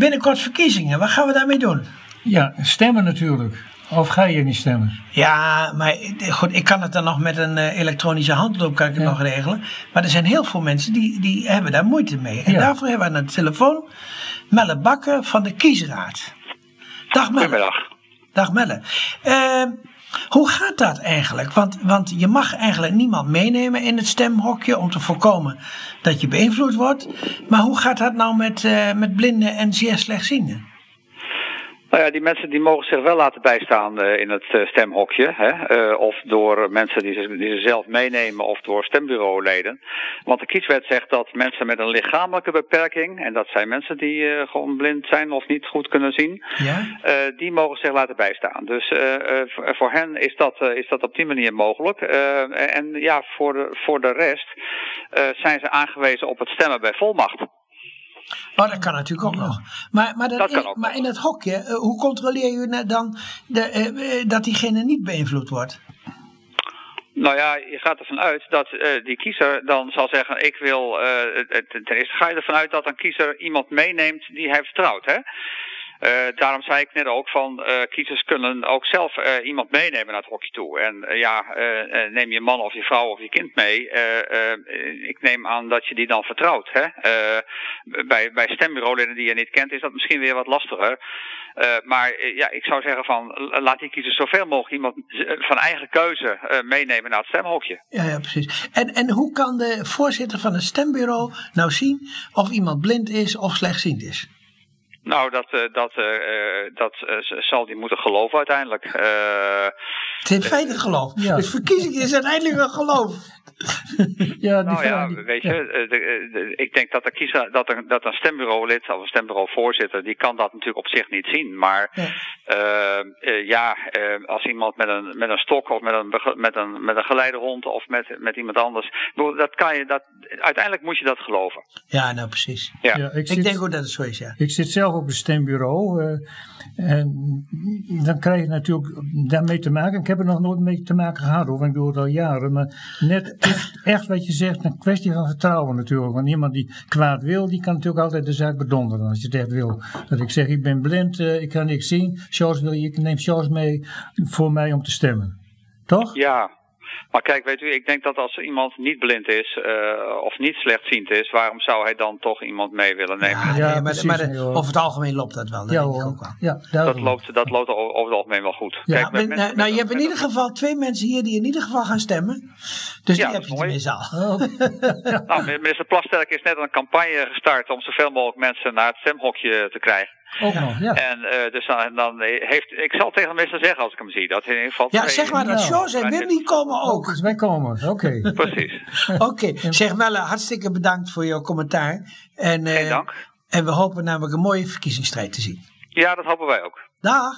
binnenkort verkiezingen. Wat gaan we daarmee doen? Ja, stemmen natuurlijk. Of ga je niet stemmen? Ja, maar goed, ik kan het dan nog met een uh, elektronische handloop kan ik het nog regelen. Maar er zijn heel veel mensen die, die hebben daar moeite mee. En Ja. daarvoor hebben we aan de telefoon Melle Bakker van de Kiesraad. Dag Melle. Goedemiddag. Dag Melle. Eh, hoe gaat dat eigenlijk? Want, want je mag eigenlijk niemand meenemen in het stemhokje om te voorkomen dat je beïnvloed wordt. Maar hoe gaat dat nou met, eh, met blinden en zeer slechtzienden? Nou ja, die mensen die mogen zich wel laten bijstaan eh, in het eh, stemhokje. Hè? eh, of door mensen die ze, die ze zelf meenemen of door stembureauleden. Want de kieswet zegt dat mensen met een lichamelijke beperking, en dat zijn mensen die gewoon blind zijn of niet goed kunnen zien, Ja? die mogen zich laten bijstaan. Dus voor- hen is dat, is dat op die manier mogelijk. En ja, voor de, voor de rest zijn ze aangewezen op het stemmen bij volmacht. Oh, dat kan natuurlijk ook nog. Maar, maar, dat in, maar in het hokje, eh, hoe controleer je nou dan de, eh, eh, dat diegene niet beïnvloed wordt? Nou ja, je gaat ervan uit dat eh, die kiezer dan zal zeggen: Ik wil. eh, het- het- ten eerste ga je ervan uit dat een kiezer iemand meeneemt die hij vertrouwt. Hè? Eh, daarom zei ik net ook van eh, kiezers kunnen ook zelf eh, iemand meenemen naar het hokje toe. En ja, neem je man of je vrouw of je kind mee. ik neem aan dat je die dan vertrouwt. Hè? Bij, bij stembureauleden die je niet kent is dat misschien weer wat lastiger. Maar ja, ik zou zeggen van laat die kiezer zoveel mogelijk iemand van eigen keuze meenemen naar het stemhokje. Ja, ja, precies. En, en hoe kan de voorzitter van een stembureau nou zien of iemand blind is of slechtziend is? Nou, dat, eh, dat, eh, eh, dat zal die moeten geloven uiteindelijk. Eh, Het is in feite geloof. Ja. Dus verkiezing is uiteindelijk een geloof. Ja, die nou ja, die- weet je, ja. eh, de, eh, de- ik denk dat, de kiezer, dat, een, dat een stembureaulid of een stembureauvoorzitter, die kan dat natuurlijk op zich niet zien. Maar Ja. eh, ja, als iemand met een, met een stok of met een, met een, met een geleidehond of met, met iemand anders, dat kan je, dat, uiteindelijk moet je dat geloven. Ja, nou precies. Ja. Ja, ik, denk ook dat het zo is, ja. ik zit zelf op een stembureau. eh, en dan krijg je natuurlijk daarmee te maken. Ik heb er nog nooit mee te maken gehad hoor, want ik doe het al jaren. Maar net echt, wat je zegt, een kwestie van vertrouwen natuurlijk. Want iemand die kwaad wil, die kan natuurlijk altijd de zaak bedonderen als je het echt wil. Dat ik zeg, ik ben blind, eh, ik kan niks zien. Charles wil, ik neem Charles mee voor mij om te stemmen. Toch? Ja, maar kijk, weet u, ik denk dat als iemand niet blind is eh, of niet slechtziend is, waarom zou hij dan toch iemand mee willen nemen? Ja, Ja, nee, maar, precies, maar de- hoor. over het algemeen loopt dat wel. Dat Ja denk ik hoor. ook wel. Ja, Dat loopt, dat loopt over het algemeen wel goed. Ja, Kijk, met nou, nou, met je hebt in ieder geval twee mensen hier die in ieder geval gaan stemmen. Dus Ja, die heb dat je tenminste al. Oh, Nou, minister Plasterk is net een campagne gestart om zoveel mogelijk mensen naar het stemhokje te krijgen. Ook nog, ja. En eh, dus dan, dan heeft, ik zal tegen de minister zeggen als ik hem zie, dat in ieder geval Ja, twee- zeg maar dat George en Wim die komen Ook, dus wij komen, oké. Precies. Oké, zeg Melle, hartstikke bedankt voor jouw commentaar. En, eh, Geen dank. En we hopen namelijk een mooie verkiezingsstrijd te zien. Ja, dat hopen wij ook. Dag!